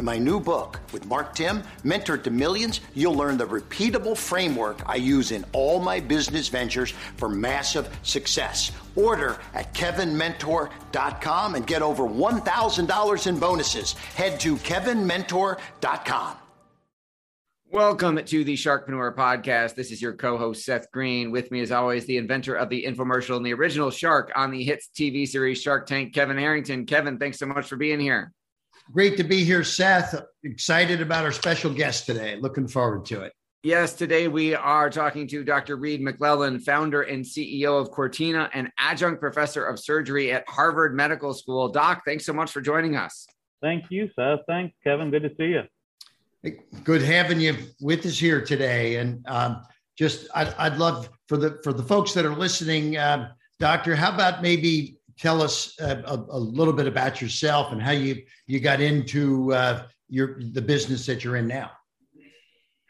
In my new book with Mark Timm, Mentor to Millions, you'll learn the repeatable framework I use in all my business ventures for massive success. Order at kevinmentor.com and get over $1,000 in bonuses. Head to kevinmentor.com. Welcome to the Sharkpreneur podcast. This is your co-host Seth Greene. With me, as always, the inventor of the infomercial and the original shark on the hits TV series Shark Tank, Kevin Harrington. Kevin, thanks so much for being here. Great to be here, Seth. Excited about our special guest today. Looking forward to it. Yes, today we are talking to Dr. Reid Maclellan, founder and CEO of Cortina and adjunct professor of surgery at Harvard Medical School. Doc, thanks so much for joining us. Thank you, Seth. Thanks, Kevin. Good to see you. Good having you with us here today. And um, just, I'd, I'd, love for the for the folks that are listening, uh, Doctor. How about maybe tell us a, a, a, little bit about yourself and how you you got into uh, your the business that you're in now.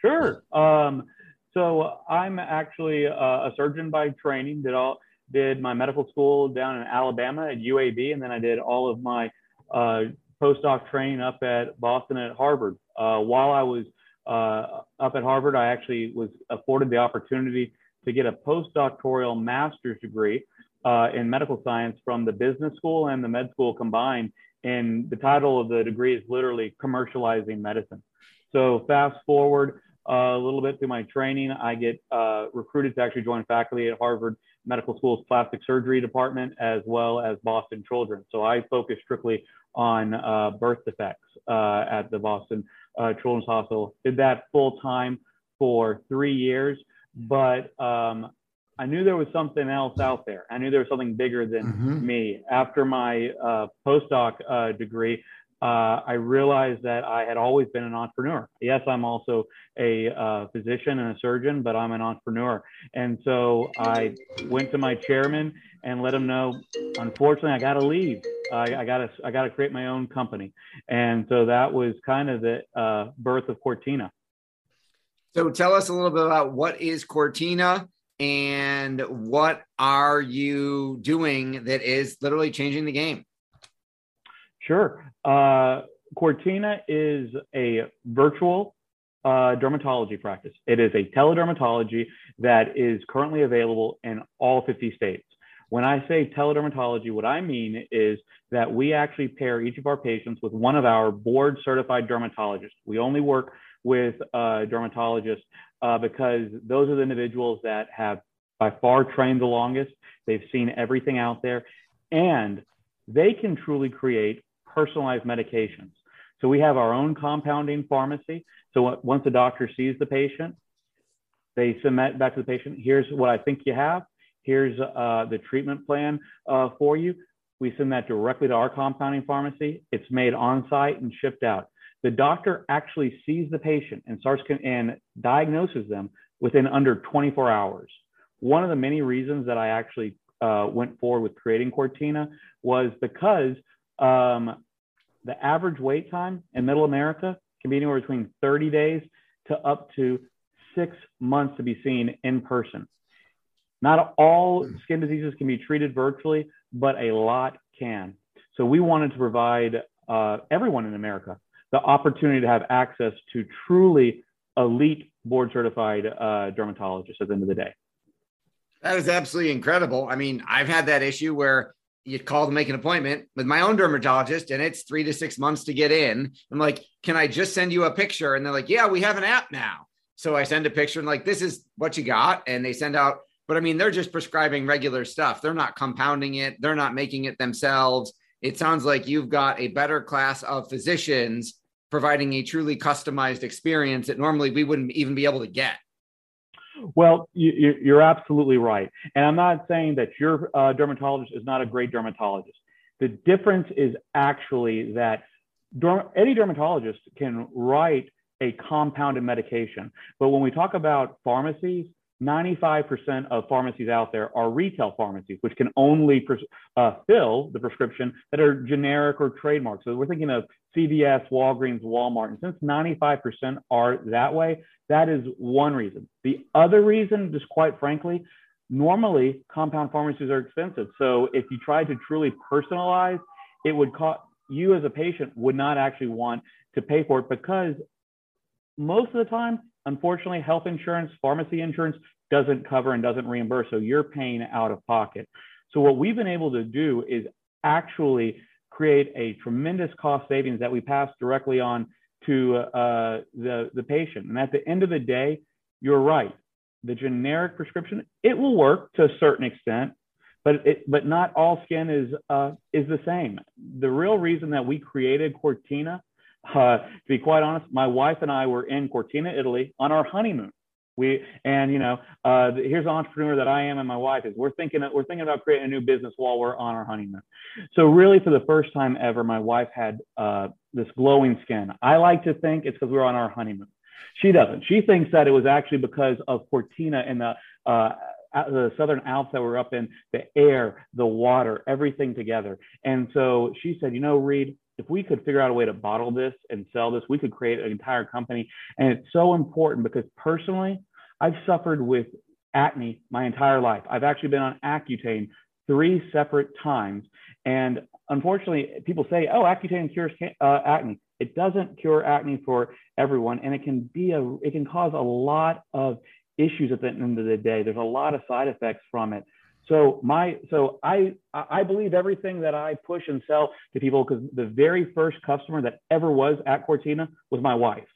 Sure. Um, so I'm actually a, a surgeon by training. Did all did my medical school down in Alabama at UAB, and then I did all of my uh, postdoc training up at Boston at Harvard. Uh, while I was uh, up at Harvard, I actually was afforded the opportunity to get a postdoctoral master's degree uh, in medical science from the business school and the med school combined. And the title of the degree is literally commercializing medicine. So fast forward uh, a little bit through my training, I get uh, recruited to actually join faculty at Harvard Medical School's plastic surgery department as well as Boston Children's. So I focus strictly on uh, birth defects uh, at the Boston uh, Children's Hospital. Did that full time for three years, but um, I knew there was something else out there. I knew there was something bigger than mm-hmm. me. After my uh, postdoc uh, degree, uh, I realized that I had always been an entrepreneur. Yes, I'm also a uh, physician and a surgeon, but I'm an entrepreneur. And so I went to my chairman and let him know, unfortunately, I got to leave. I, I got to I got to create my own company. And so that was kind of the uh, birth of Cortina. So tell us a little bit about what is Cortina and what are you doing that is literally changing the game? Sure. Uh, Cortina is a virtual uh, dermatology practice. It is a teledermatology that is currently available in all 50 states. When I say teledermatology, what I mean is that we actually pair each of our patients with one of our board certified dermatologists. We only work with uh, dermatologists uh, because those are the individuals that have by far trained the longest. They've seen everything out there, and they can truly create personalized medications. So we have our own compounding pharmacy. So once the doctor sees the patient, they submit back to the patient. Here's what I think you have. Here's uh, the treatment plan uh, for you. We send that directly to our compounding pharmacy. It's made on site and shipped out. The doctor actually sees the patient and starts and diagnoses them within under 24 hours. One of the many reasons that I actually uh, went forward with creating Cortina was because um, the average wait time in Middle America can be anywhere between 30 days to up to six months to be seen in person. Not all skin diseases can be treated virtually, but a lot can. So we wanted to provide uh, everyone in America the opportunity to have access to truly elite board certified uh, dermatologists at the end of the day. That is absolutely incredible. I mean, I've had that issue where you call to make an appointment with my own dermatologist and it's three to six months to get in. I'm like, can I just send you a picture? And they're like, yeah, we have an app now. So I send a picture and like, this is what you got. And they send out, but I mean, they're just prescribing regular stuff. They're not compounding it. They're not making it themselves. It sounds like you've got a better class of physicians providing a truly customized experience that normally we wouldn't even be able to get. Well, you, are absolutely right. And I'm not saying that your uh, dermatologist is not a great dermatologist. The difference is actually that derm- any dermatologist can write a compounded medication. But when we talk about pharmacies, 95% of pharmacies out there are retail pharmacies, which can only pres- uh, fill the prescription that are generic or trademark. So we're thinking of CVS, Walgreens, Walmart. And since 95% are that way, that is one reason. The other reason, just quite frankly, normally compound pharmacies are expensive. So if you tried to truly personalize, it would cost you as a patient would not actually want to pay for it because most of the time, unfortunately, health insurance, pharmacy insurance doesn't cover and doesn't reimburse. So you're paying out of pocket. So what we've been able to do is actually create a tremendous cost savings that we pass directly on to uh, the, the patient. And at the end of the day, you're right. The generic prescription, it will work to a certain extent, but it, but not all skin is uh, is the same. The real reason that we created Cortina, uh, to be quite honest, my wife and I were in Cortina, Italy on our honeymoon. We and you know, uh, here's an entrepreneur that I am and my wife is. We're thinking we're thinking about creating a new business while we're on our honeymoon. So really, for the first time ever, my wife had uh, this glowing skin. I like to think it's because we were on our honeymoon. She doesn't. She thinks that it was actually because of Cortina and the uh, the Southern Alps that we were up in, the air, the water, everything together. And so she said, you know, Reid, if we could figure out a way to bottle this and sell this, we could create an entire company. And it's so important because personally, I've suffered with acne my entire life. I've actually been on Accutane three separate times. And unfortunately, people say, oh, Accutane cures uh, acne. It doesn't cure acne for everyone. And it can be a, it can cause a lot of issues at the end of the day. There's a lot of side effects from it. So my, so I, I believe everything that I push and sell to people because the very first customer that ever was at Cortina was my wife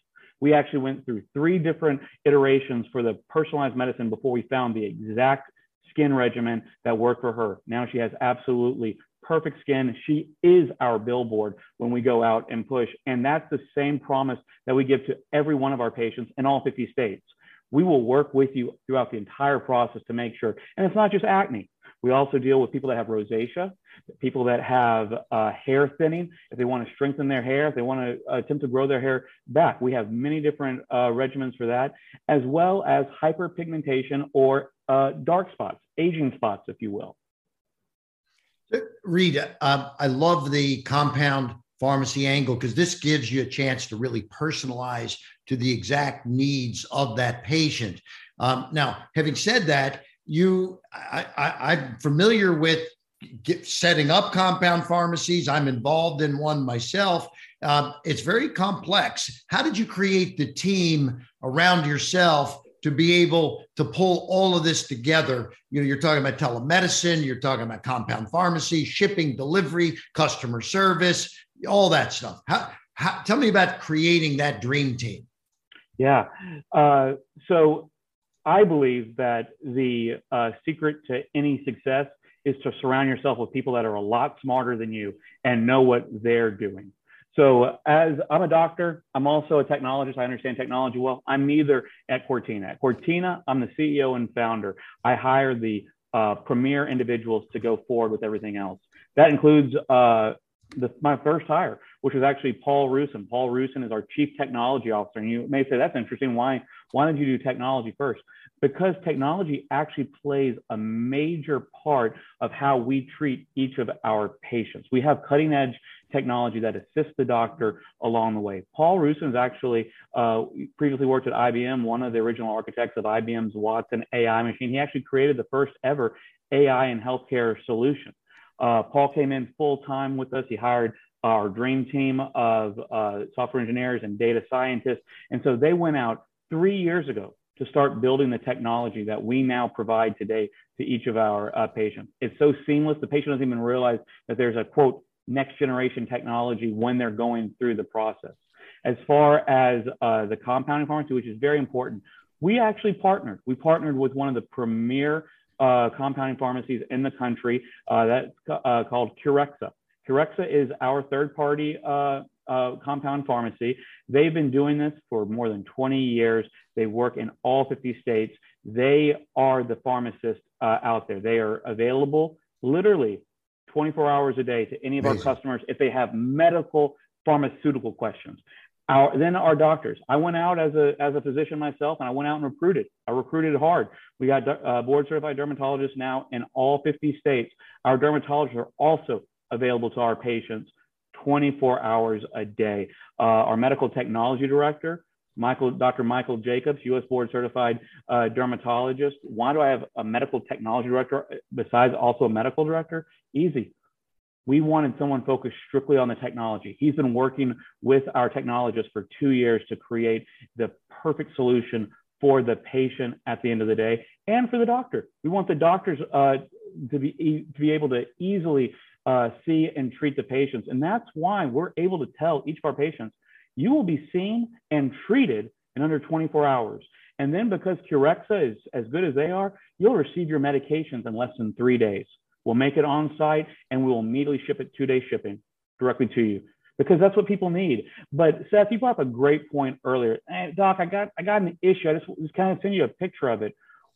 we actually went through three different iterations for the personalized medicine before we found the exact skin regimen that worked for her. Now she has absolutely perfect skin. She is our billboard when we go out and push. And that's the same promise that we give to every one of our patients in all 50 states. We will work with you throughout the entire process to make sure. And it's not just acne. We also deal with people that have rosacea, people that have uh, hair thinning, if they want to strengthen their hair, if they want to uh, attempt to grow their hair back. We have many different uh, regimens for that, as well as hyperpigmentation or uh, dark spots, aging spots, if you will. Rita, um, I love the compound pharmacy angle because this gives you a chance to really personalize to the exact needs of that patient. Um, now, having said that, you I, i'm familiar with get, setting up compound pharmacies. I'm involved in one myself. Uh, it's very complex. How did you create the team around yourself to be able to pull all of this together? You know you're talking about telemedicine you're talking about compound pharmacy shipping delivery customer service all that stuff how, how tell me about creating that dream team yeah uh, so I believe that the uh, secret to any success is to surround yourself with people that are a lot smarter than you and know what they're doing. So, as I'm a doctor, I'm also a technologist. I understand technology well. I'm neither at Cortina. At Cortina, I'm the CEO and founder. I hire the uh, premier individuals to go forward with everything else. That includes uh, the, my first hire, which was actually Paul Rusin. Paul Rusin is our chief technology officer. And you may say, that's interesting. Why, why did you do technology first? Because technology actually plays a major part of how we treat each of our patients. We have cutting edge technology that assists the doctor along the way. Paul Rusin has actually uh, previously worked at IBM, one of the original architects of IBM's Watson AI machine. He actually created the first ever AI in healthcare solution. Uh, Paul came in full time with us. He hired our dream team of uh, software engineers and data scientists. And so they went out three years ago to start building the technology that we now provide today to each of our uh, patients. It's so seamless. The patient doesn't even realize that there's a quote, next generation technology when they're going through the process. As far as uh, the compounding pharmacy, which is very important, we actually partnered. We partnered with one of the premier uh, compounding pharmacies in the country. Uh, that's uh, called Curexa. Curexa is our third party uh, uh, compound pharmacy. They've been doing this for more than 20 years. They work in all 50 states. They are the pharmacists uh, out there. They are available literally 24 hours a day to any of Amazing. our customers if they have medical pharmaceutical questions. Our, then our doctors. I went out as a as a physician myself, and I went out and recruited. I recruited hard. We got uh, board certified dermatologists now in all 50 states. Our dermatologists are also available to our patients 24 hours a day. Uh, our medical technology director, Michael, Dr. Michael Jacobs, U.S. board certified uh, dermatologist. Why do I have a medical technology director besides also a medical director? Easy we wanted someone focused strictly on the technology. He's been working with our technologists for two years to create the perfect solution for the patient at the end of the day and for the doctor. We want the doctors uh, to, be, to be able to easily uh, see and treat the patients. And that's why we're able to tell each of our patients, you will be seen and treated in under 24 hours. And then because Curexa is as good as they are, you'll receive your medications in less than three days. We'll make it on site and we will immediately ship it two day shipping directly to you because that's what people need. But Seth, you brought up a great point earlier. Hey, Doc, I got I got an issue. I just, just kind of send you a picture of it.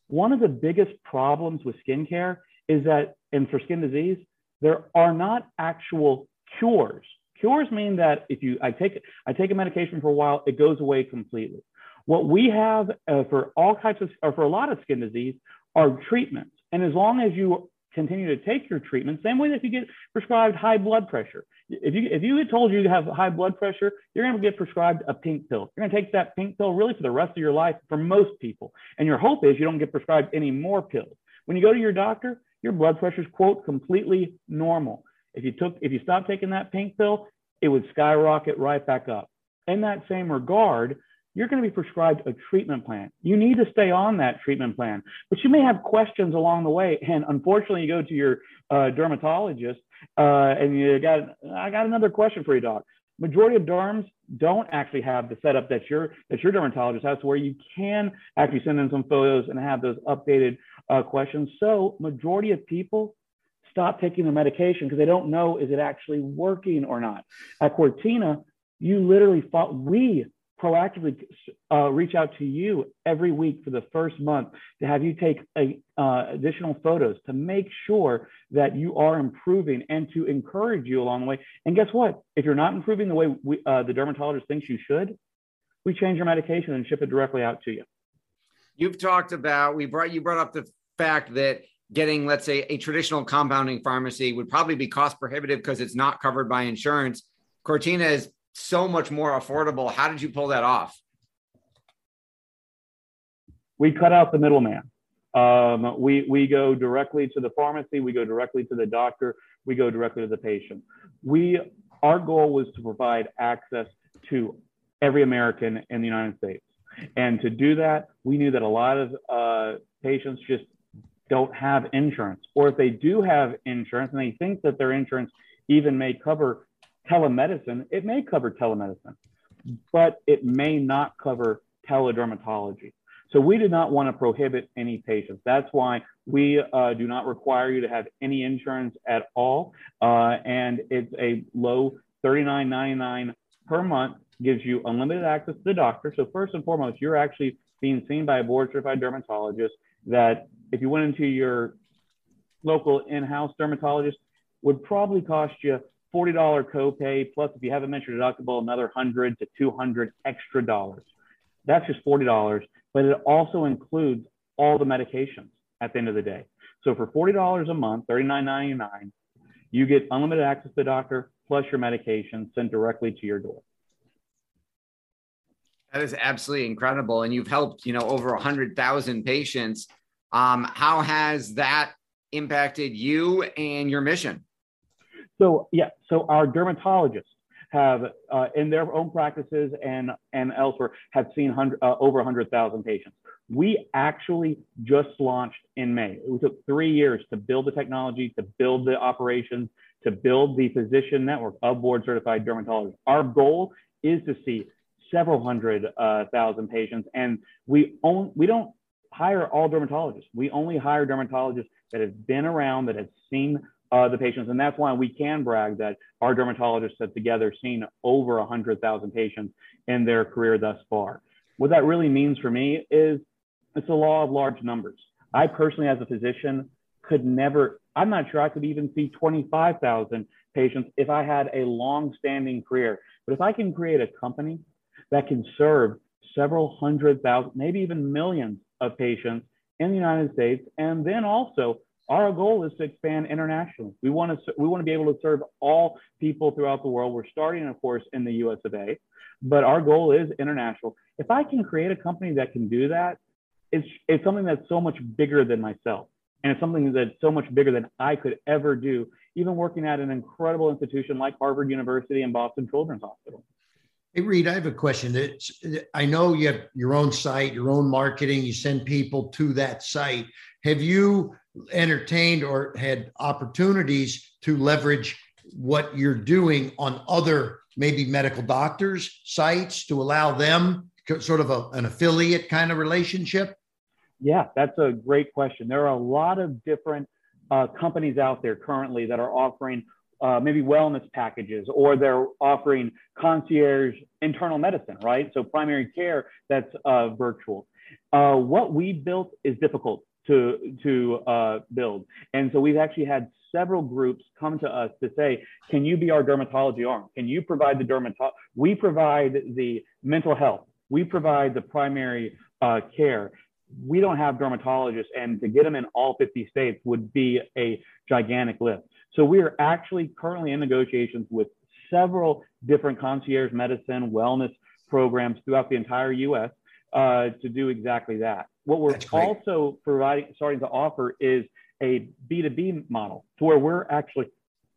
One of the biggest problems with skincare is that, and for skin disease, there are not actual cures. Cures mean that if you I take I take a medication for a while, it goes away completely. What we have uh, for all types of or for a lot of skin disease are treatments. And as long as you continue to take your treatment. Same way that if you get prescribed high blood pressure. If you if you get told you have high blood pressure, you're going to get prescribed a pink pill. You're going to take that pink pill really for the rest of your life for most people. And your hope is you don't get prescribed any more pills. When you go to your doctor, your blood pressure is quote completely normal. If you took if you stop taking that pink pill, it would skyrocket right back up. In that same regard, you're going to be prescribed a treatment plan. You need to stay on that treatment plan, but you may have questions along the way. And unfortunately, you go to your uh, dermatologist uh, and you got, I got another question for you, doc. Majority of derms don't actually have the setup that your that your dermatologist has, where you can actually send in some photos and have those updated uh, questions. So majority of people stop taking the medication because they don't know is it actually working or not. At Cortina, you literally fought, we proactively uh, reach out to you every week for the first month to have you take a, uh, additional photos to make sure that you are improving and to encourage you along the way. And guess what? If you're not improving the way we, uh, the dermatologist thinks you should, we change your medication and ship it directly out to you. You've talked about we brought you brought up the fact that getting let's say a traditional compounding pharmacy would probably be cost prohibitive because it's not covered by insurance. Cortina is so much more affordable. How did you pull that off? We cut out the middleman. Um, we, we go directly to the pharmacy, we go directly to the doctor, we go directly to the patient. We, our goal was to provide access to every American in the United States. And to do that, we knew that a lot of uh, patients just don't have insurance, or if they do have insurance and they think that their insurance even may cover telemedicine, it may cover telemedicine, but it may not cover teledermatology. So we did not want to prohibit any patients. That's why we uh, do not require you to have any insurance at all. Uh, and it's a low $39.99 per month, gives you unlimited access to the doctor. So first and foremost, you're actually being seen by a board certified dermatologist that if you went into your local in-house dermatologist would probably cost you $40 copay, plus if you have a mentioned deductible, another 100 to 200 extra dollars. That's just $40, but it also includes all the medications at the end of the day. So for $40 a month, $39.99, you get unlimited access to the doctor plus your medication sent directly to your door. That is absolutely incredible. And you've helped, you know, over a hundred thousand patients. Um, how has that impacted you and your mission? So yeah, so our dermatologists have uh, in their own practices and and elsewhere have seen hundred, uh, over 100,000 patients. We actually just launched in May. It took three years to build the technology, to build the operations, to build the physician network of board certified dermatologists. Our goal is to see several hundred uh, thousand patients, and we own we don't hire all dermatologists. We only hire dermatologists that have been around, that have seen uh, the patients. And that's why we can brag that our dermatologists have together seen over 100,000 patients in their career thus far. What that really means for me is it's a law of large numbers. I personally, as a physician, could never, I'm not sure I could even see 25,000 patients if I had a long standing career. But if I can create a company that can serve several hundred thousand, maybe even millions of patients in the United States, and then also our goal is to expand internationally. We want to we want to be able to serve all people throughout the world. We're starting, of course, in the U.S. of A., but our goal is international. If I can create a company that can do that, it's it's something that's so much bigger than myself, and it's something that's so much bigger than I could ever do, even working at an incredible institution like Harvard University and Boston Children's Hospital. Hey, Reid, I have a question. It's, I know you have your own site, your own marketing, you send people to that site. Have you entertained or had opportunities to leverage what you're doing on other maybe medical doctors' sites to allow them sort of a, an affiliate kind of relationship? Yeah, that's a great question. There are a lot of different uh, companies out there currently that are offering uh, maybe wellness packages or they're offering concierge internal medicine, right? So primary care that's uh, virtual. Uh, what we built is difficult to to uh, build, and so we've actually had several groups come to us to say, "Can you be our dermatology arm? Can you provide the dermatology? We provide the mental health. We provide the primary uh, care." We don't have dermatologists, and to get them in all 50 states would be a gigantic lift. So we are actually currently in negotiations with several different concierge medicine wellness programs throughout the entire U.S. Uh, to do exactly that. What we're also providing, starting to offer is a B2B model to where we're actually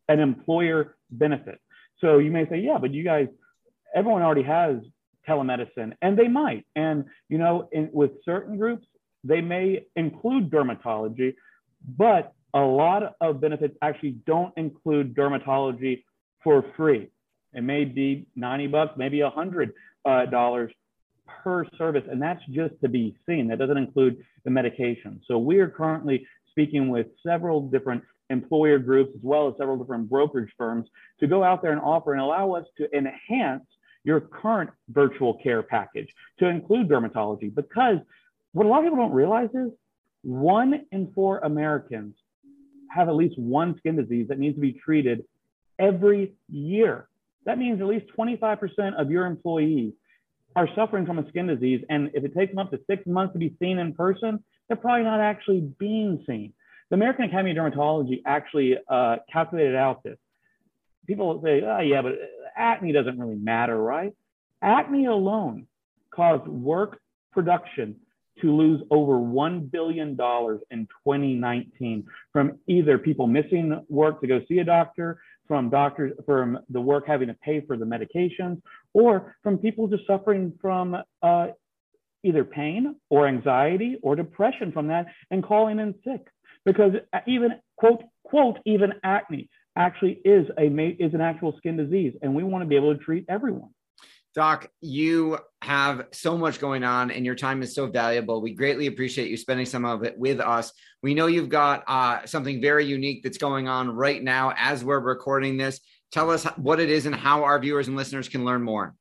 an employer benefit. So you may say, yeah, but you guys, everyone already has telemedicine, and they might. And you know, in, with certain groups, they may include dermatology, but a lot of benefits actually don't include dermatology for free. It may be 90 bucks, maybe a hundred uh, dollars per service, and that's just to be seen. That doesn't include the medication. So we are currently speaking with several different employer groups as well as several different brokerage firms to go out there and offer and allow us to enhance your current virtual care package to include dermatology because what a lot of people don't realize is one in four Americans have at least one skin disease that needs to be treated every year. That means at least 25% of your employees are suffering from a skin disease. And if it takes them up to six months to be seen in person, they're probably not actually being seen. The American Academy of Dermatology actually uh, calculated out this. People say, oh, yeah, but acne doesn't really matter, right? Acne alone caused work production to lose over $1 billion in 2019 from either people missing work to go see a doctor, from doctors, from the work having to pay for the medications, or from people just suffering from uh, either pain or anxiety or depression from that and calling in sick. Because even, quote, quote, even acne actually is a is an actual skin disease, and we want to be able to treat everyone. Doc, you have so much going on and your time is so valuable. We greatly appreciate you spending some of it with us. We know you've got uh, something very unique that's going on right now as we're recording this. Tell us what it is and how our viewers and listeners can learn more.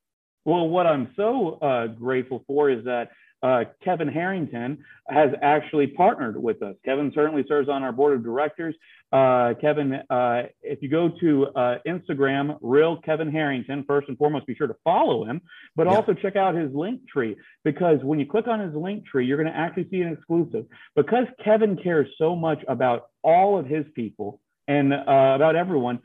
Well, what I'm so uh, grateful for is that uh, Kevin Harrington has actually partnered with us. Kevin certainly serves on our board of directors. Uh, Kevin, uh, if you go to uh, Instagram, real Kevin Harrington, first and foremost, be sure to follow him, but yeah. also check out his link tree because when you click on his link tree, you're going to actually see an exclusive. Because Kevin cares so much about all of his people and uh, about everyone,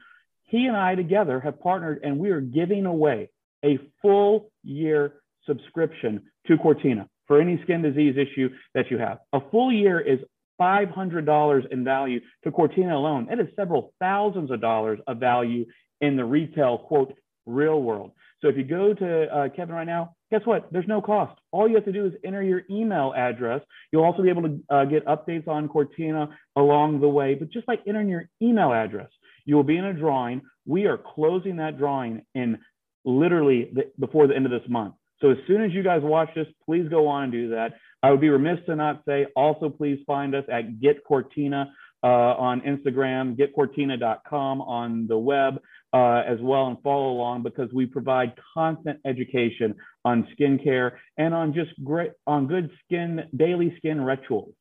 he and I together have partnered and we are giving away a full year subscription to Cortina for any skin disease issue that you have. A full year is $500 in value to Cortina alone. It is several thousands of dollars of value in the retail, quote, real world. So if you go to uh, Kevin right now, guess what? There's no cost. All you have to do is enter your email address. You'll also be able to uh, get updates on Cortina along the way. But just by entering your email address, you will be in a drawing. We are closing that drawing in literally the, before the end of this month. So as soon as you guys watch this, please go on and do that. I would be remiss to not say also please find us at Get Cortina uh, on Instagram, getcortina.com on the web uh, as well, and follow along because we provide constant education on skincare and on just great on good skin daily skin rituals.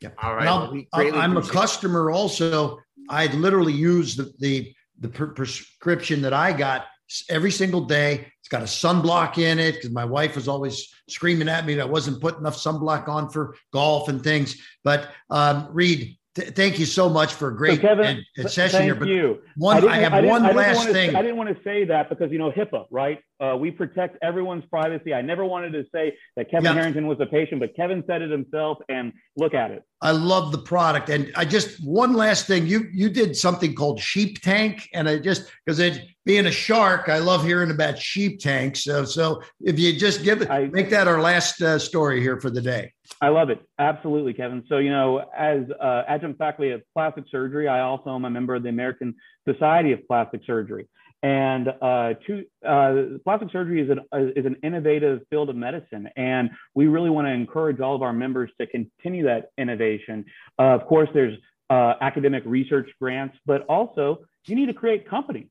Yeah. All right. I'm a customer also. I literally use the the, the prescription that I got every single day. It's got a sunblock in it because my wife was always screaming at me that I wasn't putting enough sunblock on for golf and things. But um, Reid, th- thank you so much for a great so Kevin, session here. But you. One, I, I have I one last thing. I didn't want to say that because you know HIPAA, right? Uh, we protect everyone's privacy. I never wanted to say that Kevin yeah. Harrington was a patient, but Kevin said it himself, and look at it. I love the product, and I just one last thing. You you did something called Sheep Tank, and I just because it being a shark, I love hearing about sheep tanks. So so if you just give it, I, make that our last uh, story here for the day. I love it, absolutely, Kevin. So you know, as uh, adjunct faculty of plastic surgery, I also am a member of the American Society of Plastic Surgery. And uh, to, uh, plastic surgery is an, uh, is an innovative field of medicine, and we really want to encourage all of our members to continue that innovation. Uh, of course, there's uh, academic research grants, but also you need to create companies.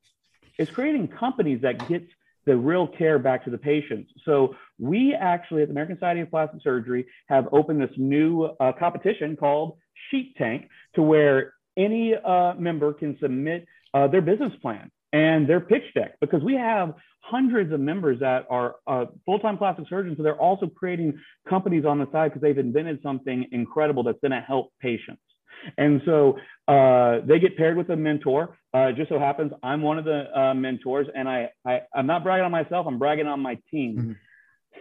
It's creating companies that gets the real care back to the patients. So we actually at the American Society of Plastic Surgery have opened this new uh, competition called Sheep Tank, to where any member can submit their business plan and their pitch deck because we have hundreds of members that are uh, full-time plastic surgeons so they're also creating companies on the side because they've invented something incredible that's going to help patients. And so uh, they get paired with a mentor. Uh, just so happens i'm one of the uh, mentors and I, I am not bragging on myself i'm bragging on my team. Mm-hmm.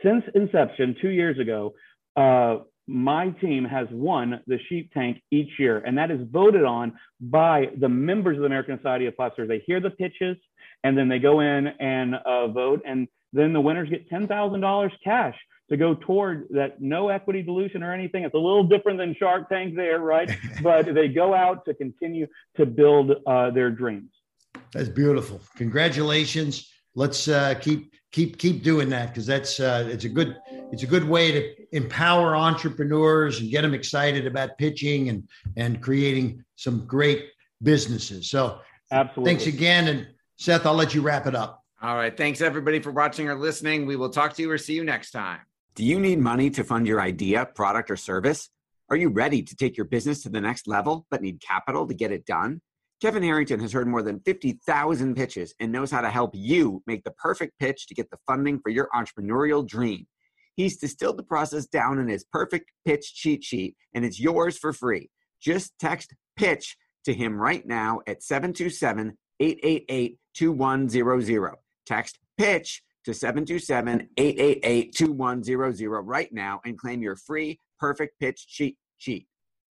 since inception two years ago uh, my team has won the sheep tank each year, and that is voted on by the members of the American Society of Plastic They hear the pitches, and then they go in and uh, vote, and then the winners get ten thousand dollars cash to go toward that no equity dilution or anything. It's a little different than Shark Tank there, right? but they go out to continue to build uh, their dreams. That's beautiful. Congratulations. Let's uh, keep keep keep doing that because that's uh, it's a good it's a good way to empower entrepreneurs and get them excited about pitching and and creating some great businesses. So absolutely, thanks again, and Seth, I'll let you wrap it up. All right, thanks everybody for watching or listening. We will talk to you or see you next time. Do you need money to fund your idea, product, or service? Are you ready to take your business to the next level but need capital to get it done? Kevin Harrington has heard more than 50,000 pitches and knows how to help you make the perfect pitch to get the funding for your entrepreneurial dream. He's distilled the process down in his perfect pitch cheat sheet, and it's yours for free. Just text pitch to him right now at 727 888 2100. Text pitch to 727 888 2100 right now and claim your free perfect pitch cheat sheet.